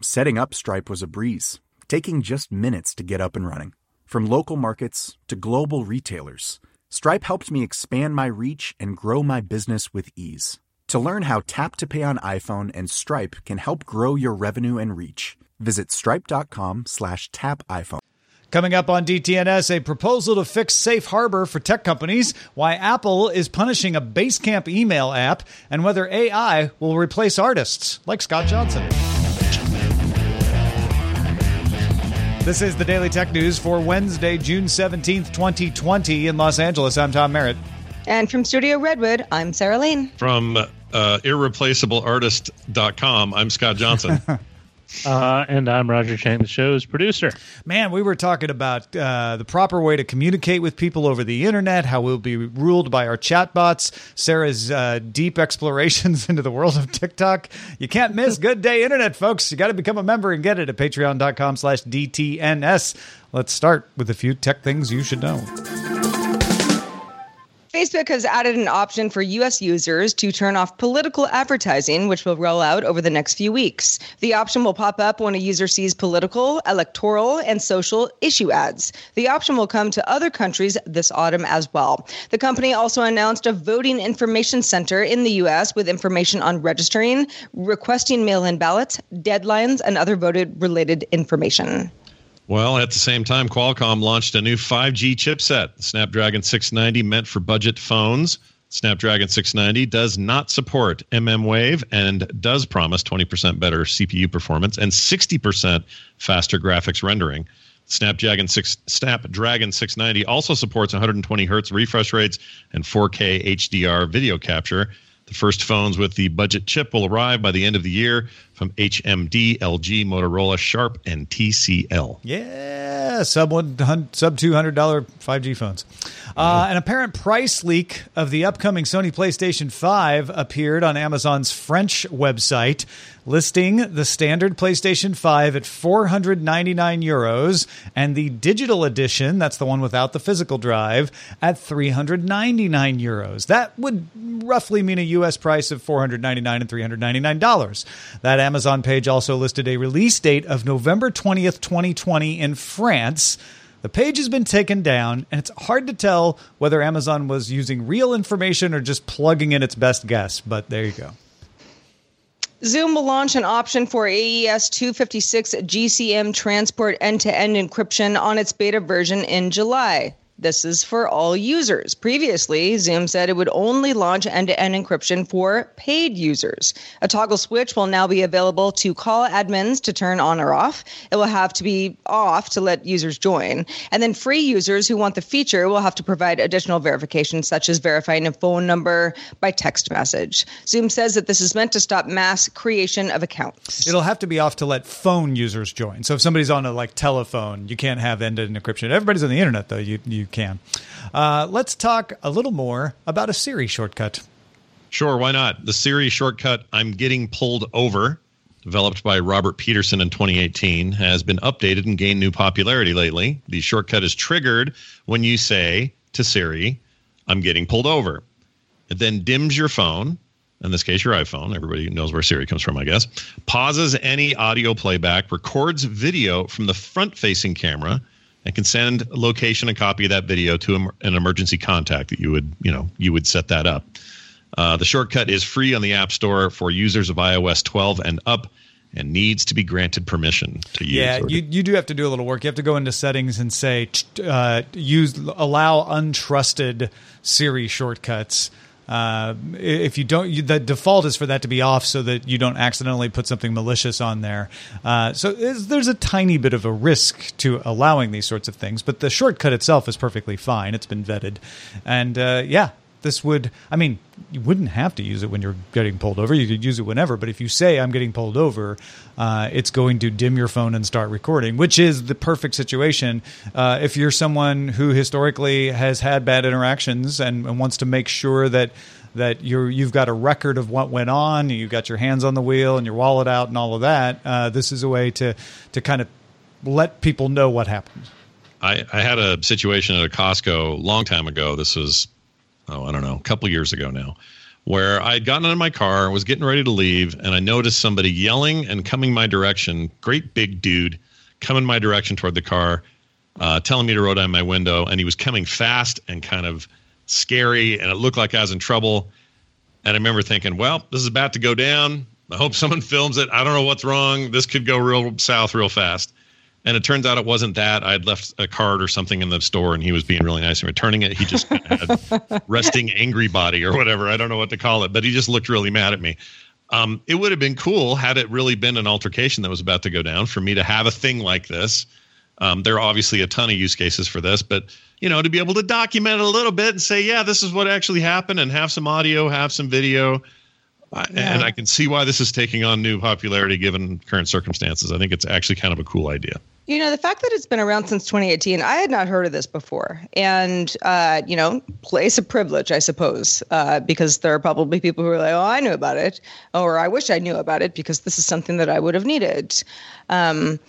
Setting up Stripe was a breeze, taking just minutes to get up and running. From local markets to global retailers, Stripe helped me expand my reach and grow my business with ease. To learn how Tap to Pay on iPhone and Stripe can help grow your revenue and reach, visit stripe.com slash tap iPhone. Coming up on DTNS, a proposal to fix safe harbor for tech companies, why Apple is punishing a Basecamp email app, and whether AI will replace artists like Scott Johnson. This is the Daily Tech News for Wednesday, June 17th, 2020 in Los Angeles. I'm Tom Merritt. And from Studio Redwood, I'm Sarah Lane. From uh, irreplacableartist.com, I'm Scott Johnson. Uh, and I'm Roger Chang, the show's producer. Man, we were talking about uh, the proper way to communicate with people over the internet, how we'll be ruled by our chatbots, Sarah's uh, deep explorations into the world of TikTok. You can't miss Good Day Internet, folks. You got to become a member and get it at patreon.com slash DTNS. Let's start with a few tech things you should know. Facebook has added an option for U.S. users to turn off political advertising, which will roll out over the next few weeks. The option will pop up when a user sees political, electoral, and social issue ads. The option will come to other countries this autumn as well. The company also announced a voting information center in the U.S. with information on registering, requesting mail in ballots, deadlines, and other voted related information. Well, at the same time, Qualcomm launched a new 5G chipset, Snapdragon 690, meant for budget phones. Snapdragon 690 does not support mmWave and does promise 20% better CPU performance and 60% faster graphics rendering. Snapdragon 6 Snapdragon 690 also supports 120 hertz refresh rates and 4K HDR video capture. The first phones with the budget chip will arrive by the end of the year from HMD, LG, Motorola, Sharp, and TCL. Yeah, sub one sub two hundred dollar five G phones. Uh, an apparent price leak of the upcoming Sony PlayStation Five appeared on Amazon's French website, listing the standard PlayStation Five at four hundred ninety nine euros and the digital edition, that's the one without the physical drive, at three hundred ninety nine euros. That would roughly mean a U.S. price of four hundred ninety nine and three hundred ninety nine dollars. That Amazon page also listed a release date of November 20th, 2020 in France. The page has been taken down, and it's hard to tell whether Amazon was using real information or just plugging in its best guess, but there you go. Zoom will launch an option for AES 256 GCM transport end to end encryption on its beta version in July. This is for all users. Previously, Zoom said it would only launch end to end encryption for paid users. A toggle switch will now be available to call admins to turn on or off. It will have to be off to let users join. And then free users who want the feature will have to provide additional verification, such as verifying a phone number by text message. Zoom says that this is meant to stop mass creation of accounts. It'll have to be off to let phone users join. So if somebody's on a like telephone, you can't have end to end encryption. Everybody's on the internet, though. You, you can. Uh, let's talk a little more about a Siri shortcut. Sure, why not? The Siri shortcut, I'm getting pulled over, developed by Robert Peterson in 2018, has been updated and gained new popularity lately. The shortcut is triggered when you say to Siri, I'm getting pulled over. It then dims your phone, in this case, your iPhone. Everybody knows where Siri comes from, I guess. Pauses any audio playback, records video from the front facing camera and can send a location and copy of that video to an emergency contact that you would you know you would set that up. Uh, the shortcut is free on the App Store for users of iOS 12 and up, and needs to be granted permission to use. Yeah, you, you do have to do a little work. You have to go into settings and say uh, use allow untrusted Siri shortcuts. Uh, if you don't, you, the default is for that to be off so that you don't accidentally put something malicious on there. Uh, so there's a tiny bit of a risk to allowing these sorts of things, but the shortcut itself is perfectly fine. It's been vetted, and uh, yeah, this would i mean you wouldn't have to use it when you're getting pulled over you could use it whenever but if you say i'm getting pulled over uh, it's going to dim your phone and start recording which is the perfect situation uh, if you're someone who historically has had bad interactions and, and wants to make sure that that you're you've got a record of what went on you've got your hands on the wheel and your wallet out and all of that uh, this is a way to to kind of let people know what happened I, I had a situation at a Costco a long time ago. This was oh, I don't know, a couple years ago now, where I had gotten out of my car, was getting ready to leave, and I noticed somebody yelling and coming my direction. Great big dude coming my direction toward the car, uh, telling me to roll down my window, and he was coming fast and kind of scary, and it looked like I was in trouble. And I remember thinking, well, this is about to go down. I hope someone films it. I don't know what's wrong. This could go real south real fast. And it turns out it wasn't that. I'd left a card or something in the store and he was being really nice and returning it. He just had resting angry body or whatever. I don't know what to call it, but he just looked really mad at me. Um, it would have been cool had it really been an altercation that was about to go down for me to have a thing like this. Um, there are obviously a ton of use cases for this, but you know, to be able to document it a little bit and say, yeah, this is what actually happened, and have some audio, have some video, yeah. and I can see why this is taking on new popularity given current circumstances. I think it's actually kind of a cool idea. You know, the fact that it's been around since 2018, I had not heard of this before. And, uh, you know, place of privilege, I suppose, uh, because there are probably people who are like, oh, I knew about it, or I wish I knew about it because this is something that I would have needed. Um,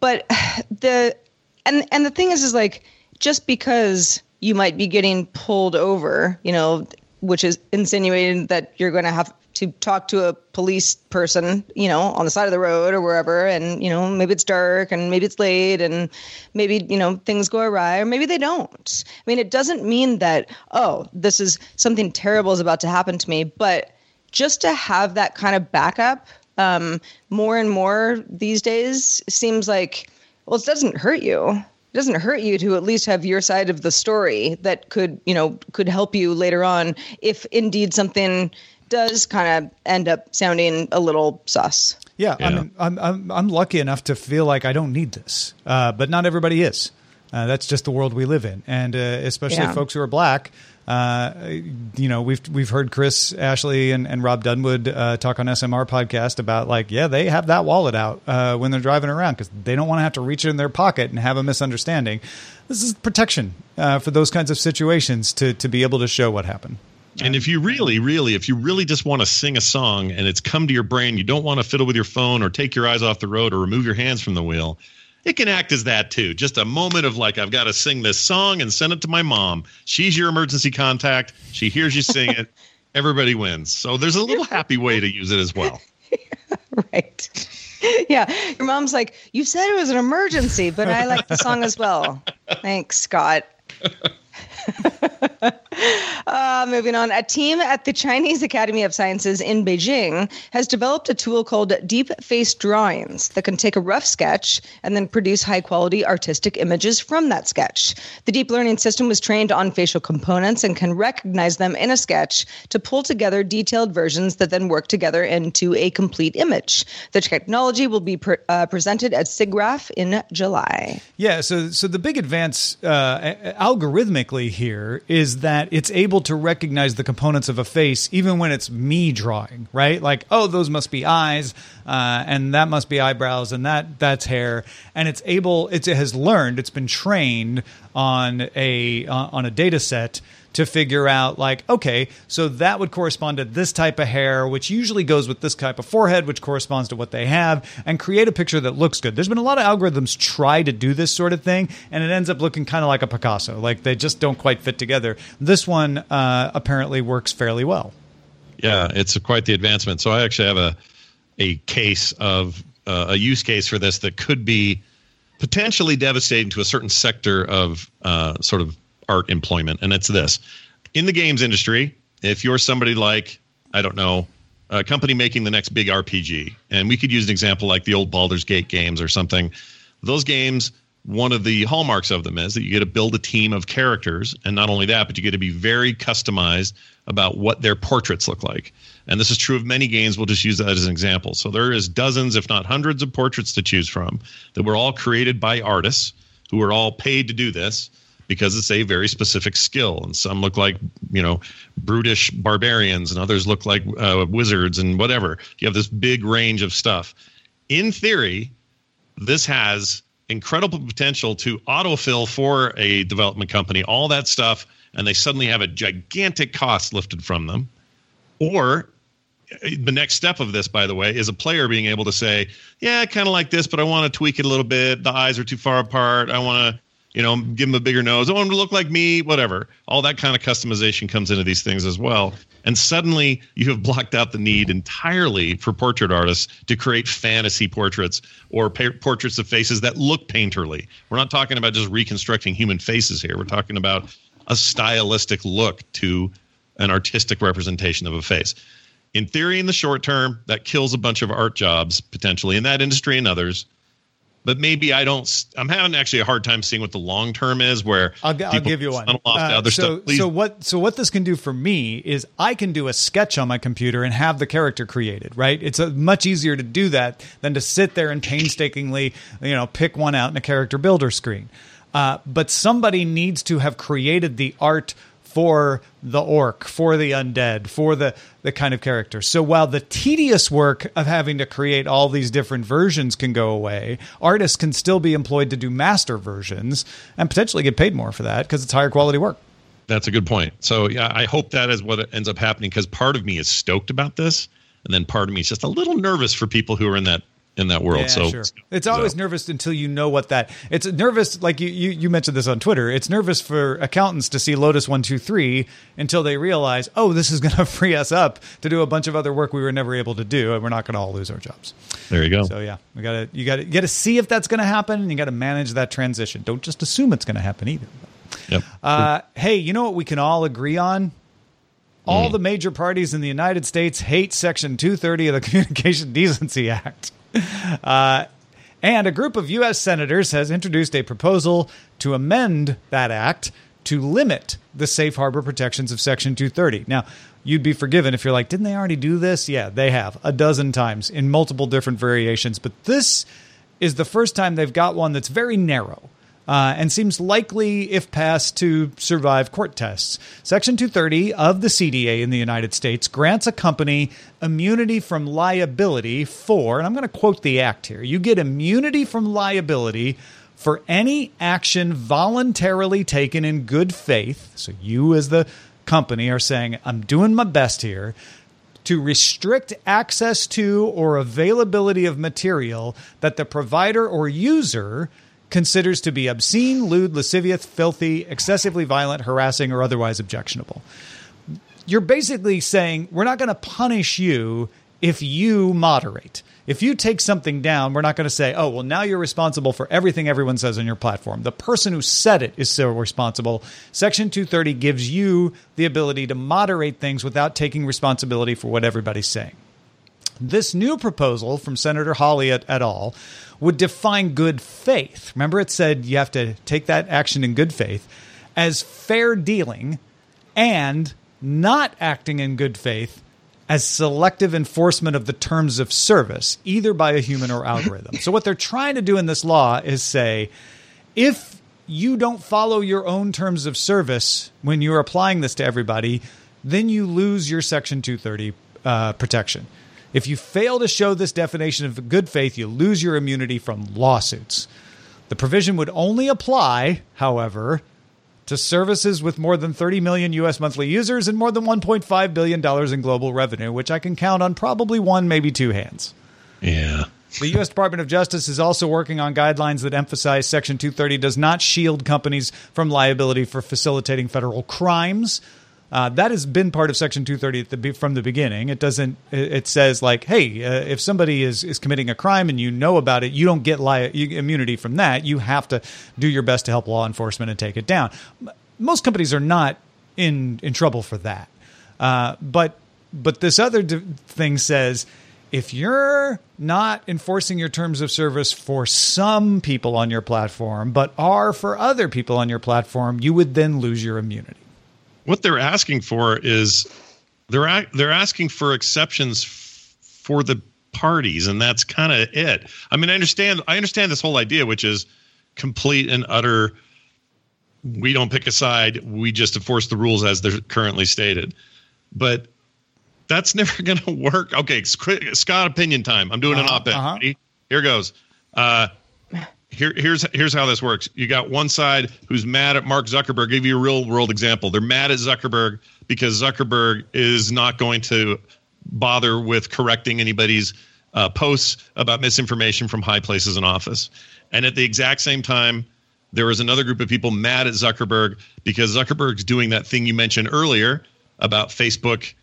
but the, and, and the thing is, is like, just because you might be getting pulled over, you know, which is insinuating that you're going to have to talk to a police person, you know, on the side of the road or wherever. And, you know, maybe it's dark and maybe it's late and maybe, you know, things go awry or maybe they don't. I mean, it doesn't mean that, oh, this is something terrible is about to happen to me. But just to have that kind of backup um, more and more these days seems like, well, it doesn't hurt you it doesn't hurt you to at least have your side of the story that could you know could help you later on if indeed something does kind of end up sounding a little sus yeah, yeah. I mean, I'm, I'm i'm lucky enough to feel like i don't need this uh, but not everybody is uh, that's just the world we live in and uh, especially yeah. folks who are black uh, you know, we've we've heard Chris Ashley and, and Rob Dunwood uh, talk on SMR podcast about like, yeah, they have that wallet out uh, when they're driving around because they don't want to have to reach it in their pocket and have a misunderstanding. This is protection uh, for those kinds of situations to to be able to show what happened. And if you really, really, if you really just want to sing a song and it's come to your brain, you don't want to fiddle with your phone or take your eyes off the road or remove your hands from the wheel it can act as that too. Just a moment of like, I've got to sing this song and send it to my mom. She's your emergency contact. She hears you sing it. Everybody wins. So there's a little happy way to use it as well. right. Yeah. Your mom's like, you said it was an emergency, but I like the song as well. Thanks, Scott. uh, moving on, a team at the Chinese Academy of Sciences in Beijing has developed a tool called Deep Face Drawings that can take a rough sketch and then produce high quality artistic images from that sketch. The deep learning system was trained on facial components and can recognize them in a sketch to pull together detailed versions that then work together into a complete image. The technology will be uh, presented at SIGGRAPH in July. Yeah, so so the big advance uh, algorithmically here is that it's able to recognize the components of a face even when it's me drawing, right? Like, oh, those must be eyes, uh, and that must be eyebrows, and that that's hair, and it's able. It's, it has learned. It's been trained on a uh, on a data set to figure out like okay so that would correspond to this type of hair which usually goes with this type of forehead which corresponds to what they have and create a picture that looks good there's been a lot of algorithms try to do this sort of thing and it ends up looking kind of like a picasso like they just don't quite fit together this one uh, apparently works fairly well yeah it's quite the advancement so i actually have a a case of uh, a use case for this that could be potentially devastating to a certain sector of uh, sort of art employment, and it's this: in the games industry, if you're somebody like I don't know a company making the next big RPG, and we could use an example like the old Baldur's Gate games or something. Those games, one of the hallmarks of them is that you get to build a team of characters, and not only that, but you get to be very customized about what their portraits look like. And this is true of many games. We'll just use that as an example. So there is dozens, if not hundreds, of portraits to choose from that were all created by artists who were all paid to do this because it's a very specific skill. And some look like, you know, brutish barbarians, and others look like uh, wizards and whatever. You have this big range of stuff. In theory, this has incredible potential to autofill for a development company all that stuff, and they suddenly have a gigantic cost lifted from them. Or the next step of this, by the way, is a player being able to say, "Yeah, kind of like this, but I want to tweak it a little bit. The eyes are too far apart. I want to, you know, give them a bigger nose. I want him to look like me. Whatever. All that kind of customization comes into these things as well. And suddenly, you have blocked out the need entirely for portrait artists to create fantasy portraits or pa- portraits of faces that look painterly. We're not talking about just reconstructing human faces here. We're talking about a stylistic look to an artistic representation of a face in theory, in the short term, that kills a bunch of art jobs potentially in that industry and others. But maybe I don't. I'm having actually a hard time seeing what the long term is. Where I'll, I'll give you one. Uh, so, so what? So what this can do for me is I can do a sketch on my computer and have the character created. Right? It's a, much easier to do that than to sit there and painstakingly, you know, pick one out in a character builder screen. Uh, but somebody needs to have created the art for the orc, for the undead, for the the kind of character. So while the tedious work of having to create all these different versions can go away, artists can still be employed to do master versions and potentially get paid more for that because it's higher quality work. That's a good point. So yeah, I hope that is what ends up happening because part of me is stoked about this, and then part of me is just a little nervous for people who are in that in that world. Yeah, so sure. it's always so. nervous until you know what that. It's nervous, like you, you you mentioned this on Twitter. It's nervous for accountants to see Lotus one two three until they realize, oh, this is going to free us up to do a bunch of other work we were never able to do, and we're not going to all lose our jobs. There you go. So yeah, we got to you got to you got to see if that's going to happen, and you got to manage that transition. Don't just assume it's going to happen either. Yep. Uh, hey, you know what we can all agree on? All mm. the major parties in the United States hate Section 230 of the Communication Decency Act. Uh, and a group of U.S. senators has introduced a proposal to amend that act to limit the safe harbor protections of Section 230. Now, you'd be forgiven if you're like, didn't they already do this? Yeah, they have a dozen times in multiple different variations. But this is the first time they've got one that's very narrow uh, and seems likely, if passed, to survive court tests. Section 230 of the CDA in the United States grants a company immunity from liability for, and I'm going to quote the act here you get immunity from liability for any action voluntarily taken in good faith. So you, as the company, are saying, I'm doing my best here to restrict access to or availability of material that the provider or user considers to be obscene, lewd, lascivious, filthy, excessively violent, harassing, or otherwise objectionable. You're basically saying we're not going to punish you if you moderate. If you take something down, we're not going to say, oh, well, now you're responsible for everything everyone says on your platform. The person who said it is still responsible. Section 230 gives you the ability to moderate things without taking responsibility for what everybody's saying. This new proposal from Senator Hawley et, et al would define good faith. Remember, it said you have to take that action in good faith as fair dealing and not acting in good faith as selective enforcement of the terms of service, either by a human or algorithm. so, what they're trying to do in this law is say if you don't follow your own terms of service when you're applying this to everybody, then you lose your Section 230 uh, protection. If you fail to show this definition of good faith, you lose your immunity from lawsuits. The provision would only apply, however, to services with more than 30 million US monthly users and more than 1.5 billion dollars in global revenue, which I can count on probably one maybe two hands. Yeah. The U.S. Department of Justice is also working on guidelines that emphasize Section 230 does not shield companies from liability for facilitating federal crimes. Uh, that has been part of Section 230 the, from the beginning. It doesn't. It says like, hey, uh, if somebody is is committing a crime and you know about it, you don't get li- immunity from that. You have to do your best to help law enforcement and take it down. Most companies are not in in trouble for that, uh, but but this other d- thing says if you're not enforcing your terms of service for some people on your platform, but are for other people on your platform, you would then lose your immunity. What they're asking for is they're they're asking for exceptions f- for the parties, and that's kind of it. I mean, I understand I understand this whole idea, which is complete and utter. We don't pick a side. We just enforce the rules as they're currently stated. But that's never going to work. Okay, Scott, opinion time. I'm doing uh-huh, an op-ed. Uh-huh. Here goes. Uh, here, here's here's how this works. You got one side who's mad at Mark Zuckerberg. I'll give you a real world example. They're mad at Zuckerberg because Zuckerberg is not going to bother with correcting anybody's uh, posts about misinformation from high places in office. And at the exact same time, there is another group of people mad at Zuckerberg because Zuckerberg's doing that thing you mentioned earlier about Facebook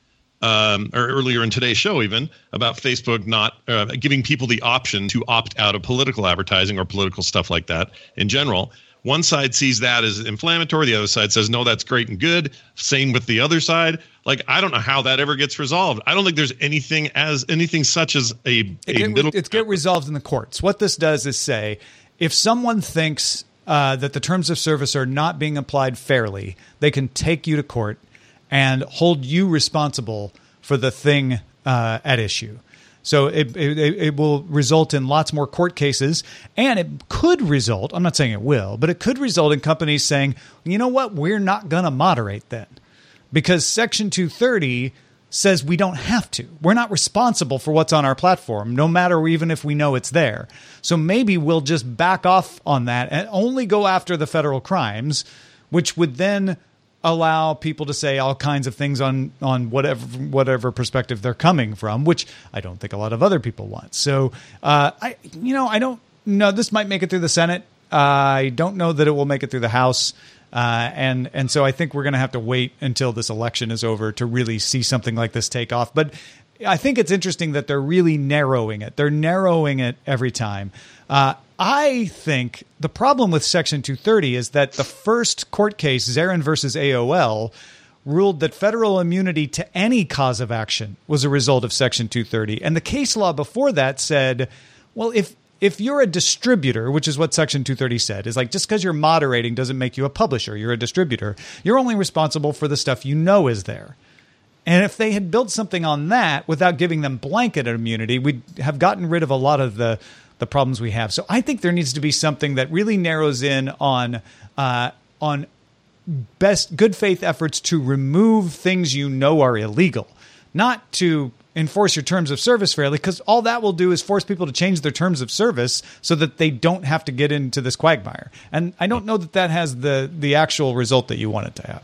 um, or earlier in today's show, even about Facebook not uh, giving people the option to opt out of political advertising or political stuff like that in general. One side sees that as inflammatory. The other side says, no, that's great and good. Same with the other side. Like, I don't know how that ever gets resolved. I don't think there's anything as anything such as a, a it middle. It's get resolved in the courts. What this does is say, if someone thinks uh, that the terms of service are not being applied fairly, they can take you to court and hold you responsible for the thing uh, at issue. So it, it, it will result in lots more court cases, and it could result. I'm not saying it will, but it could result in companies saying, you know what, we're not going to moderate then, because Section 230 says we don't have to. We're not responsible for what's on our platform, no matter even if we know it's there. So maybe we'll just back off on that and only go after the federal crimes, which would then allow people to say all kinds of things on on whatever whatever perspective they're coming from, which I don't think a lot of other people want. So uh, I you know I don't know this might make it through the Senate. Uh, I don't know that it will make it through the House. Uh, and and so I think we're going to have to wait until this election is over to really see something like this take off. But I think it's interesting that they're really narrowing it. They're narrowing it every time. Uh, I think the problem with Section 230 is that the first court case, Zeran versus AOL, ruled that federal immunity to any cause of action was a result of Section 230. And the case law before that said, well, if if you're a distributor, which is what Section 230 said, is like just because you're moderating doesn't make you a publisher. You're a distributor. You're only responsible for the stuff you know is there. And if they had built something on that without giving them blanket immunity, we'd have gotten rid of a lot of the the problems we have. So I think there needs to be something that really narrows in on uh, on best good faith efforts to remove things you know are illegal, not to enforce your terms of service fairly because all that will do is force people to change their terms of service so that they don't have to get into this quagmire. And I don't know that that has the the actual result that you want it to have.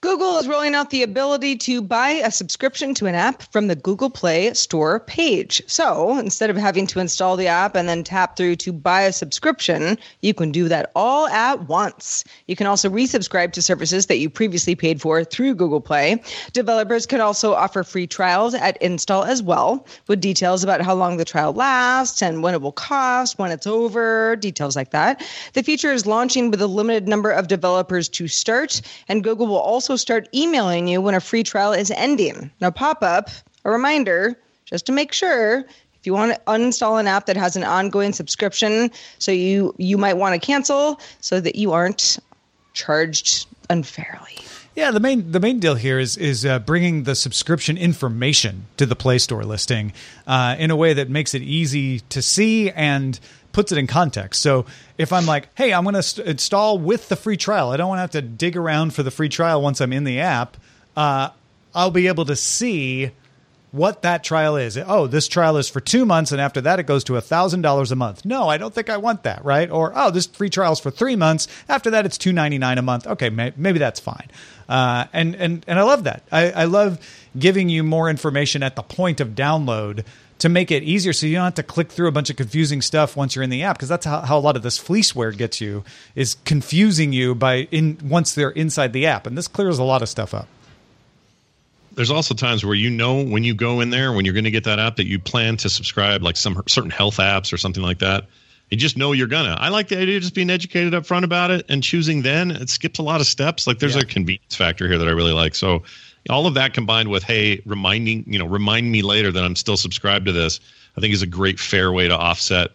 Google is rolling out the ability to buy a subscription to an app from the Google Play Store page. So instead of having to install the app and then tap through to buy a subscription, you can do that all at once. You can also resubscribe to services that you previously paid for through Google Play. Developers can also offer free trials at install as well, with details about how long the trial lasts and when it will cost, when it's over, details like that. The feature is launching with a limited number of developers to start, and Google will also also start emailing you when a free trial is ending. Now, pop up a reminder just to make sure if you want to uninstall an app that has an ongoing subscription so you you might want to cancel so that you aren't charged unfairly yeah the main the main deal here is is uh, bringing the subscription information to the play store listing uh, in a way that makes it easy to see and puts it in context. So if I'm like, hey, I'm going to st- install with the free trial, I don't want to have to dig around for the free trial once I'm in the app. Uh, I'll be able to see what that trial is. Oh, this trial is for two months, and after that, it goes to a thousand dollars a month. No, I don't think I want that, right? Or oh, this free trial is for three months. After that, it's two ninety nine a month. Okay, may- maybe that's fine. Uh, and and and I love that. I, I love giving you more information at the point of download to make it easier so you don't have to click through a bunch of confusing stuff once you're in the app because that's how, how a lot of this fleeceware gets you is confusing you by in once they're inside the app and this clears a lot of stuff up there's also times where you know when you go in there when you're going to get that app that you plan to subscribe like some certain health apps or something like that you just know you're gonna. I like the idea of just being educated up front about it and choosing then. It skips a lot of steps. Like there's Yeah. a convenience factor here that I really like. So all of that combined with hey, reminding you know, remind me later that I'm still subscribed to this. I think is a great fair way to offset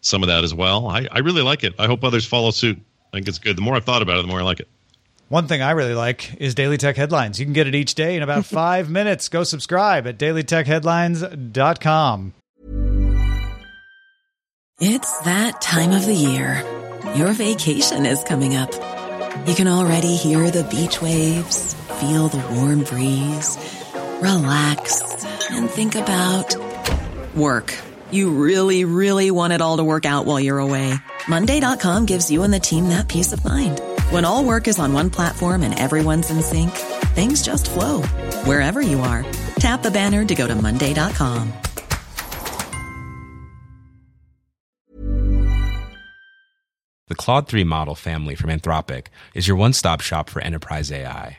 some of that as well. I, I really like it. I hope others follow suit. I think it's good. The more I've thought about it, the more I like it. One thing I really like is Daily Tech Headlines. You can get it each day in about five minutes. Go subscribe at dailytechheadlines.com. It's that time of the year. Your vacation is coming up. You can already hear the beach waves, feel the warm breeze, relax, and think about work. You really, really want it all to work out while you're away. Monday.com gives you and the team that peace of mind. When all work is on one platform and everyone's in sync, things just flow wherever you are. Tap the banner to go to Monday.com. The Claude 3 model family from Anthropic is your one stop shop for enterprise AI.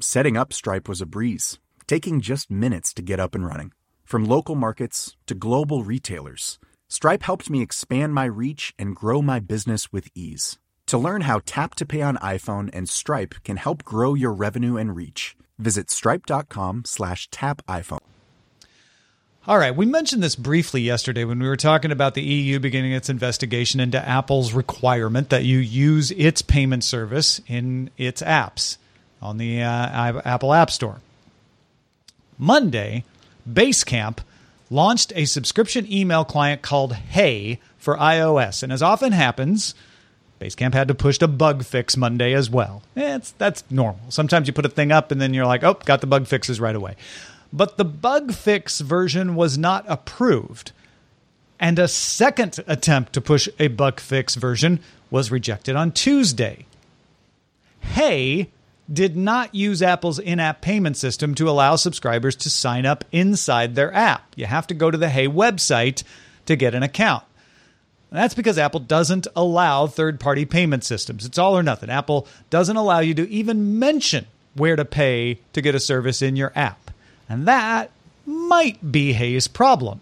Setting up Stripe was a breeze, taking just minutes to get up and running. From local markets to global retailers, Stripe helped me expand my reach and grow my business with ease. To learn how Tap to Pay on iPhone and Stripe can help grow your revenue and reach, visit stripe.com slash tap iPhone. All right, we mentioned this briefly yesterday when we were talking about the EU beginning its investigation into Apple's requirement that you use its payment service in its apps on the uh, Apple App Store. Monday, Basecamp launched a subscription email client called Hey for iOS, and as often happens, Basecamp had to push a bug fix Monday as well. It's, that's normal. Sometimes you put a thing up and then you're like, oh, got the bug fixes right away. But the bug fix version was not approved. And a second attempt to push a bug fix version was rejected on Tuesday. Hey did not use Apple's in app payment system to allow subscribers to sign up inside their app. You have to go to the Hey website to get an account. That's because Apple doesn't allow third party payment systems. It's all or nothing. Apple doesn't allow you to even mention where to pay to get a service in your app. And that might be Hey's problem.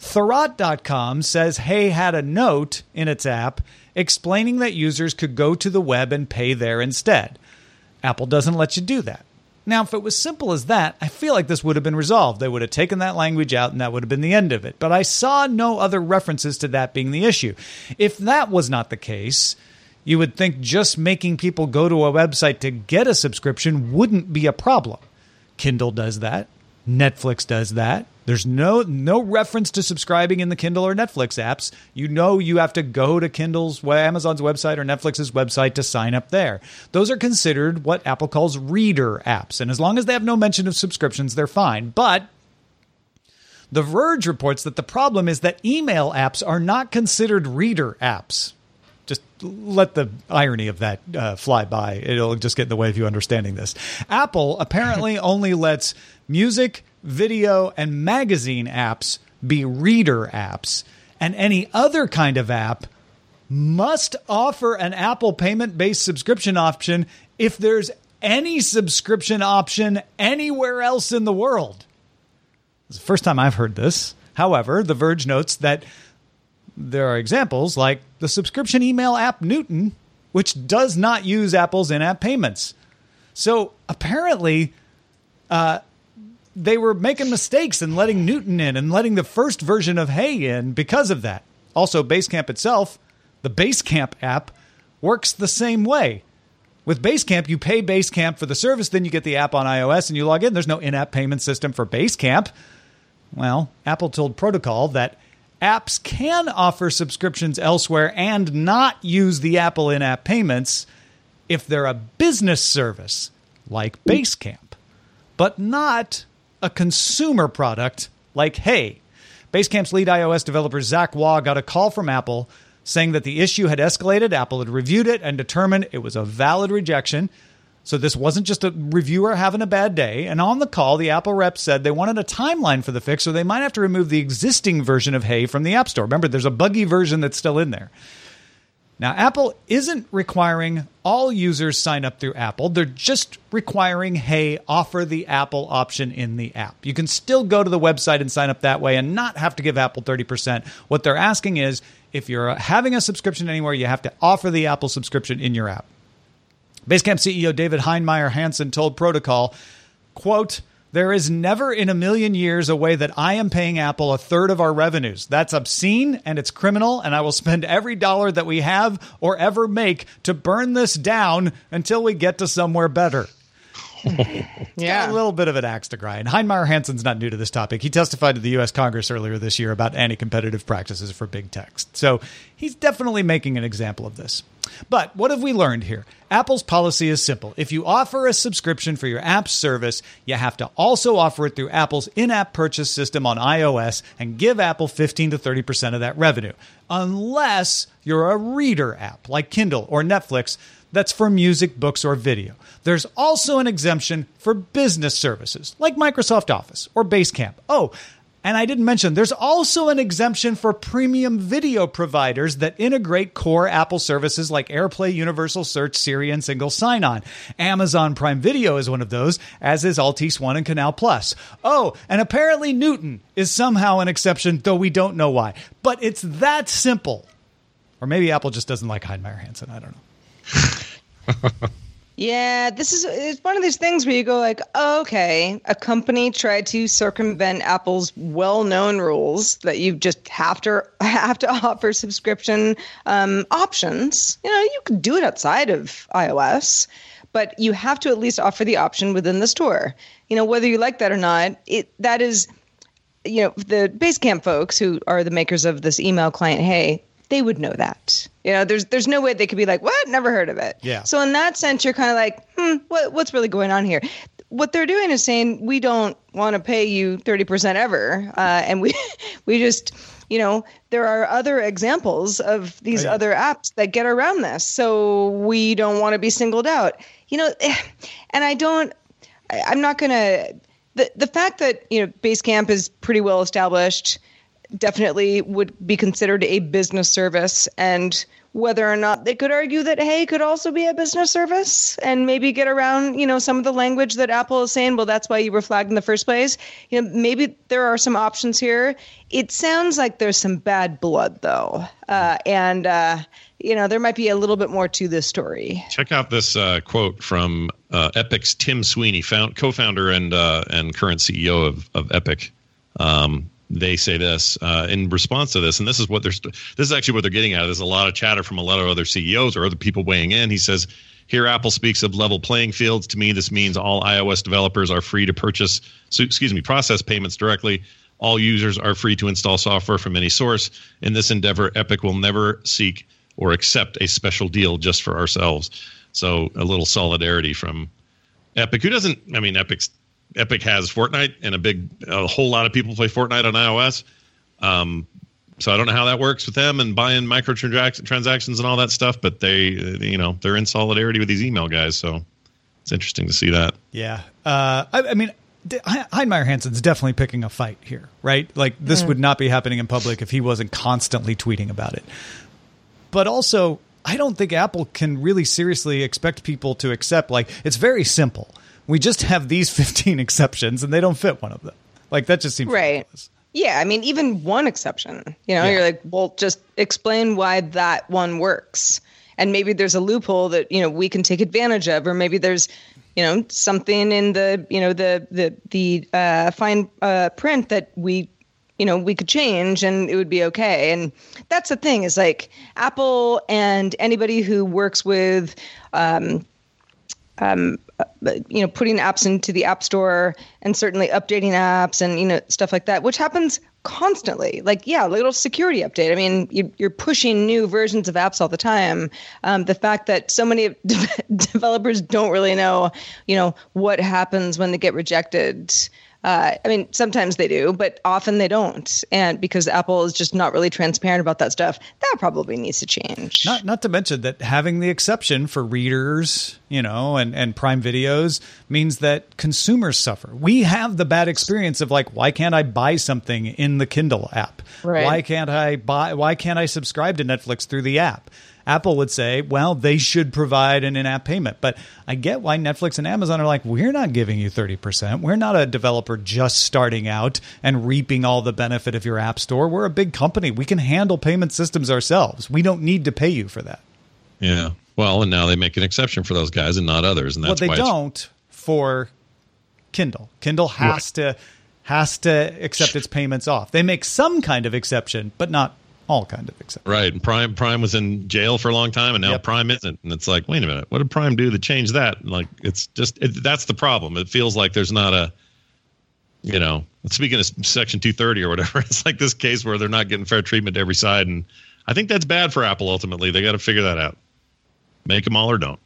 Thurrott.com says Hey had a note in its app explaining that users could go to the web and pay there instead. Apple doesn't let you do that. Now, if it was simple as that, I feel like this would have been resolved. They would have taken that language out and that would have been the end of it. But I saw no other references to that being the issue. If that was not the case, you would think just making people go to a website to get a subscription wouldn't be a problem. Kindle does that. Netflix does that. There's no no reference to subscribing in the Kindle or Netflix apps. You know you have to go to Kindle's Amazon's website or Netflix's website to sign up there. Those are considered what Apple calls reader apps, and as long as they have no mention of subscriptions, they're fine. But The Verge reports that the problem is that email apps are not considered reader apps. Just let the irony of that uh, fly by. It'll just get in the way of you understanding this. Apple apparently only lets music, video, and magazine apps be reader apps, and any other kind of app must offer an Apple payment based subscription option if there's any subscription option anywhere else in the world. It's the first time I've heard this. However, The Verge notes that there are examples like the subscription email app Newton, which does not use Apple's in app payments. So apparently, uh, they were making mistakes and letting Newton in and letting the first version of Hey in because of that. Also, Basecamp itself The Basecamp app works the same way. With Basecamp, you pay Basecamp for the service, then you get the app on iOS and you log in. There's no in app payment system for Basecamp. Well, Apple told Protocol that apps can offer subscriptions elsewhere and not use the Apple in app payments if they're a business service like Basecamp, but not a consumer product like Hey. Basecamp's lead iOS developer Zach Waugh got a call from Apple saying that the issue had escalated. Apple had reviewed it and determined it was a valid rejection. So this wasn't just a reviewer having a bad day. And on the call, the Apple rep said they wanted a timeline for the fix, so they might have to remove the existing version of Hey from the App Store. Remember, there's a buggy version that's still in there. Now, Apple isn't requiring all users sign up through Apple. They're just requiring, hey, offer the Apple option in the app. You can still go to the website and sign up that way and not have to give Apple 30%. What they're asking is if you're having a subscription anywhere, you have to offer the Apple subscription in your app. Basecamp CEO David Heinemeier Hansson told Protocol, quote, there is never in a million years a way that I am paying Apple a third of our revenues. That's obscene and it's criminal, and I will spend every dollar that we have or ever make to burn this down until we get to somewhere better. Yeah. a little bit of an axe to grind. Heinemeier Hansson's not new to this topic. He testified to the U.S. Congress earlier this year about anti competitive practices for big text. So he's definitely making an example of this. But what have we learned here? Apple's policy is simple. If you offer a subscription for your app service, you have to also offer it through Apple's in app purchase system on iOS and give Apple 15 to 30% of that revenue, unless you're a reader app like Kindle or Netflix that's for music, books, or video. There's also an exemption for business services like Microsoft Office or Basecamp. Oh, and I didn't mention there's also an exemption for premium video providers that integrate core Apple services like AirPlay, Universal Search, Siri, and Single Sign On. Amazon Prime Video is one of those, as is Altice One and Canal Plus. Oh, and apparently Newton is somehow an exception, though we don't know why. But it's that simple. Or maybe Apple just doesn't like Heinemeier Hansson. I don't know. Yeah, this is it's one of these things where you go like, oh, okay, a company tried to circumvent Apple's well-known rules that you just have to have to offer subscription um, options. You know, you could do it outside of iOS, but you have to at least offer the option within the store. You know, whether you like that or not, it that is, you know, the Basecamp folks who are the makers of this email client, hey, they would know that. You know, there's there's no way they could be like, what? Never heard of it. Yeah. So in that sense, you're kind of like, hmm, what, what's really going on here? What they're doing is saying we don't want to pay you thirty percent ever, uh, and we we just you know there are other examples of these yeah. other apps that get around this, so we don't want to be singled out. You know, and I don't. I, I'm not gonna. The the fact that you know Basecamp is pretty well established definitely would be considered a business service. And whether or not they could argue that hey could also be a business service and maybe get around you know some of the language that apple is saying well that's why you were flagged in the first place. You know maybe there are some options here. It sounds like there's some bad blood though. Uh, and uh, you know there might be a little bit more to this story. Check out this uh, quote from uh, Epic's Tim Sweeney, found, co-founder and uh, and current CEO of of Epic. Um, they say this uh, in response to this, and this is what they're. This is actually what they're getting at. There's a lot of chatter from a lot of other CEOs or other people weighing in. He says, "Here, Apple speaks of level playing fields. To me, this means all iOS developers are free to purchase. So, excuse me, process payments directly." All users are free to install software from any source. In this endeavor, Epic will never seek or accept a special deal just for ourselves. So a little solidarity from Epic, who doesn't? I mean, Epic's Epic has Fortnite, and a big, a whole lot of people play Fortnite on iOS. Um, so I don't know how that works with them and buying microtransactions transactions and all that stuff, but they, you know, they're in solidarity with these email guys. So it's interesting to see that. Yeah. Uh, I, I mean, D- Heinemeier Hansson's definitely picking a fight here, right? Like this would not be happening in public if he wasn't constantly tweeting about it. But also, I don't think Apple can really seriously expect people to accept. Like, it's very simple. We just have these 15 exceptions, and they don't fit one of them. Like that just seems Right. ridiculous. Yeah, I mean, even one exception. You know, Yeah. you're like, well, just explain why that one works, and maybe there's a loophole that you know we can take advantage of, or maybe there's, you know, something in the you know the the the uh, fine uh, print that we you know, we could change and it would be okay. And that's the thing is like Apple and anybody who works with, um, um, uh, you know, putting apps into the App Store and certainly updating apps and you know stuff like that, which happens constantly. Like, yeah, little security update. I mean, you, are pushing new versions of apps all the time. Um, the fact that so many developers don't really know, you know, what happens when they get rejected uh, I mean, sometimes they do, but often they don't. And because Apple is just not really transparent about that stuff, that probably needs to change. Not not to mention that having the exception for readers, you know, and, and Prime videos means that consumers suffer. We have the bad experience of like, why can't I buy something in the Kindle app? Right. Why can't I buy why can't I subscribe to Netflix through the app? Apple would say, well, they should provide an in app payment. But I get why Netflix and Amazon are like, we're not giving you 30%. We're not a developer just starting out and reaping all the benefit of your app store. We're a big company. We can handle payment systems ourselves. We don't need to pay you for that. Yeah. Well, and now they make an exception for those guys and not others. And that's well, they don't for Kindle. Kindle has to has to accept its payments off. They make some kind of exception, but not all kind of exceptions. Right. And Prime Prime was in jail for a long time, and now yep. Prime isn't. And it's like, wait a minute, what did Prime do to change that? Like, it's just it, that's the problem. It feels like there's not a, you know, speaking of Section 230 or whatever, it's like this case where they're not getting fair treatment to every side, and I think that's bad for Apple. Ultimately, they got to figure that out. Make them all or don't.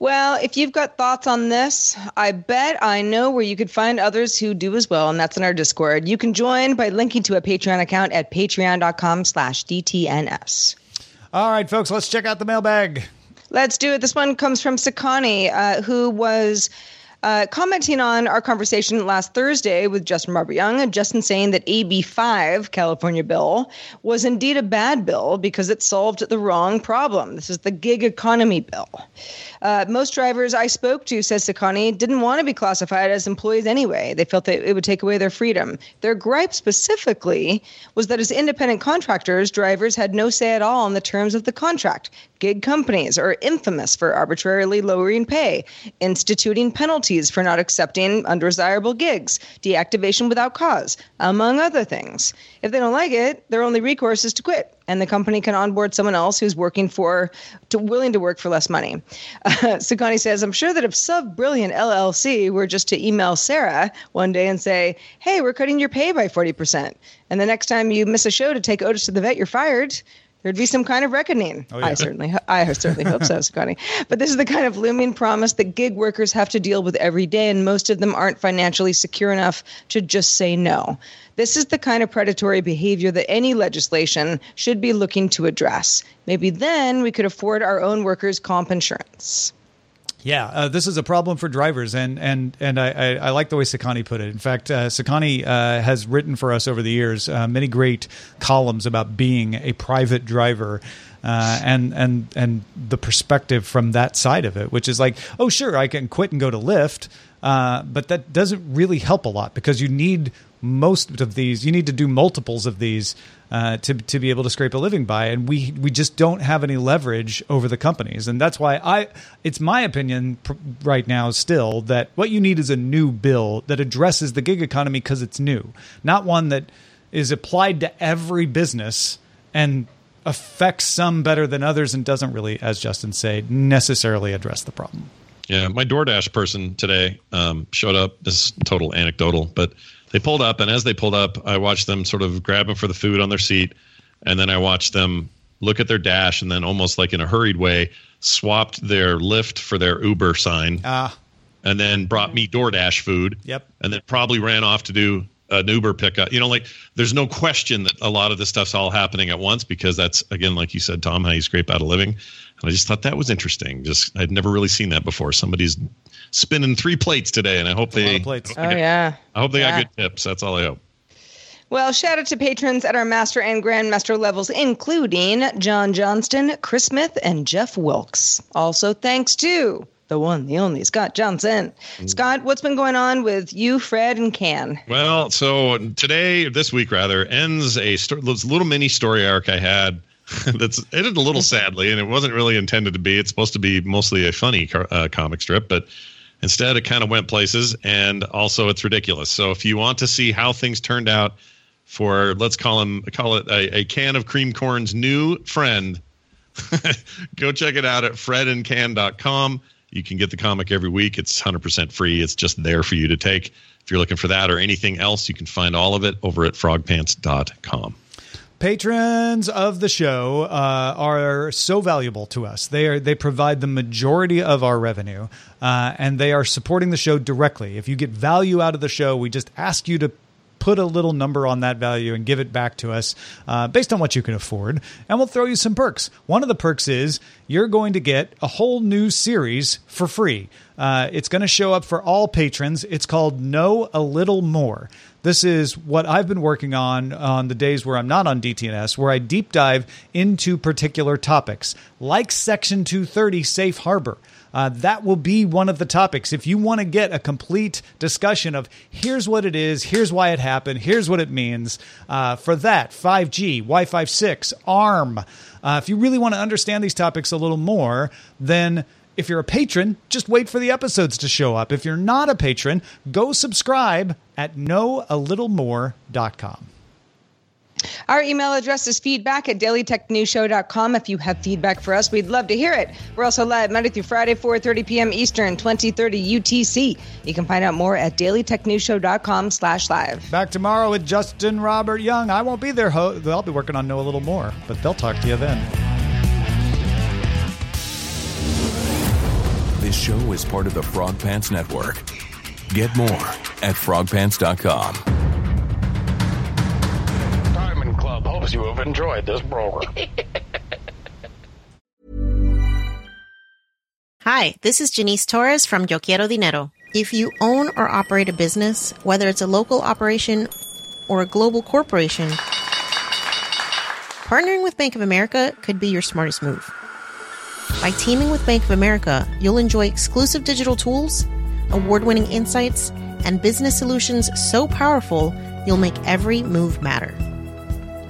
Well, if you've got thoughts on this, I bet I know where you could find others who do as well, and that's in our Discord. You can join by linking to a Patreon account at patreon.com slash DTNS. All right, folks, let's check out the mailbag. Let's do it. This one comes from Sakani, uh, who was uh, commenting on our conversation last Thursday with Justin Robert Young, and Justin saying that AB 5, California bill, was indeed a bad bill because it solved the wrong problem. This is the gig economy bill. Uh, most drivers I spoke to, says Sakani, didn't want to be classified as employees anyway. They felt that it would take away their freedom. Their gripe specifically was that as independent contractors, drivers had no say at all in the terms of the contract. Gig companies are infamous for arbitrarily lowering pay, instituting penalties for not accepting undesirable gigs, deactivation without cause, among other things. If they don't like it, their only recourse is to quit and the company can onboard someone else who's working for, to, willing to work for less money. Uh, says, I'm sure that if Sub Brilliant LLC were just to email Sarah one day and say, hey, we're cutting your pay by 40%, and the next time you miss a show to take Otis to the vet, you're fired, there'd be some kind of reckoning. Oh, yeah. I certainly, I certainly hope so, Scotty. But this is the kind of looming promise that gig workers have to deal with every day, and most of them aren't financially secure enough to just say no. This is the kind of predatory behavior that any legislation should be looking to address. Maybe then we could afford our own workers' comp insurance. Yeah, uh, this is a problem for drivers, and and and I, I, I, like the way Sakani put it. In fact, uh, Sakani uh, has written for us over the years uh, many great columns about being a private driver. Uh, and and and the perspective from that side of it, which is like, oh sure, I can quit and go to Lyft, uh, but that doesn't really help a lot because you need most of these. You need to do multiples of these uh, to to be able to scrape a living by, and we we just don't have any leverage over the companies, and that's why I. It's my opinion pr- right now still that what you need is a new bill that addresses the gig economy because it's new, not one that is applied to every business and affects some better than others and doesn't really, as Justin said, necessarily address the problem. Yeah, my DoorDash person today um, showed up. This is total anecdotal, but they pulled up, and as they pulled up, I watched them sort of grabbing for the food on their seat, and then I watched them look at their dash, and then almost like in a hurried way, swapped their Lyft for their Uber sign. Ah. And then brought me DoorDash food. Yep. And then probably ran off to do an Uber pickup. You know, like there's no question that a lot of this stuff's all happening at once because that's again, like you said, Tom, how you scrape out a living. And I just thought that was interesting. Just I'd never really seen that before. Somebody's spinning three plates today, and I hope they. plates. Oh yeah. I hope they yeah. got good tips. That's all I hope. Well, shout out to patrons at our master and grandmaster levels, including John Johnston, Chris Smith, and Jeff Wilkes. Also, thanks to the one, the only Scott Johnson. Scott, what's been going on with you, Fred, and Can? Well, so today, this week rather, ends a sto- little mini story arc I had that's ended a little sadly, and it wasn't really intended to be. It's supposed to be mostly a funny uh, comic strip, but Instead, it kind of went places, and also it's ridiculous. So if you want to see how things turned out for let's call him call it a, a can of cream corn's new friend. Go check it out at fredandcan.com. You can get the comic every week. It's 100% free. It's just there for you to take. If you're looking for that or anything else, you can find all of it over at frogpants.com. Patrons of the show uh, are so valuable to us. They are they provide the majority of our revenue, uh, and they are supporting the show directly. If you get value out of the show, we just ask you to put a little number on that value and give it back to us uh, based on what you can afford. And we'll throw you some perks. One of the perks is you're going to get a whole new series for free. Uh, it's going to show up for all patrons. It's called Know a Little More. This is what I've been working on on the days where I'm not on DTNS, where I deep dive into particular topics, like Section 230 Safe Harbor. Uh, that will be one of the topics. If you want to get a complete discussion of here's what it is, here's why it happened, here's what it means, uh, for that, 5G, Wi Fi 6, ARM, uh, if you really want to understand these topics a little more, then if you're a patron, just wait for the episodes to show up. If you're not a patron, go subscribe at knowalittlemore.com. Our email address is feedback at dailytechnewsshow.com. If you have feedback for us, we'd love to hear it. We're also live Monday through Friday, 4.30 p.m. Eastern, 2030 UTC. You can find out more at dailytechnewsshow.com slash live. Back tomorrow with Justin Robert Young. I won't be there. Ho- I'll be working on Know a Little More, but they'll talk to you then. This show is part of the Frog Pants Network. Get more at frogpants.com. hopes you have enjoyed this program. Hi, this is Janice Torres from Yo Quiero Dinero. If you own or operate a business, whether it's a local operation or a global corporation, partnering with Bank of America could be your smartest move. By teaming with Bank of America, you'll enjoy exclusive digital tools, award winning insights, and business solutions so powerful you'll make every move matter.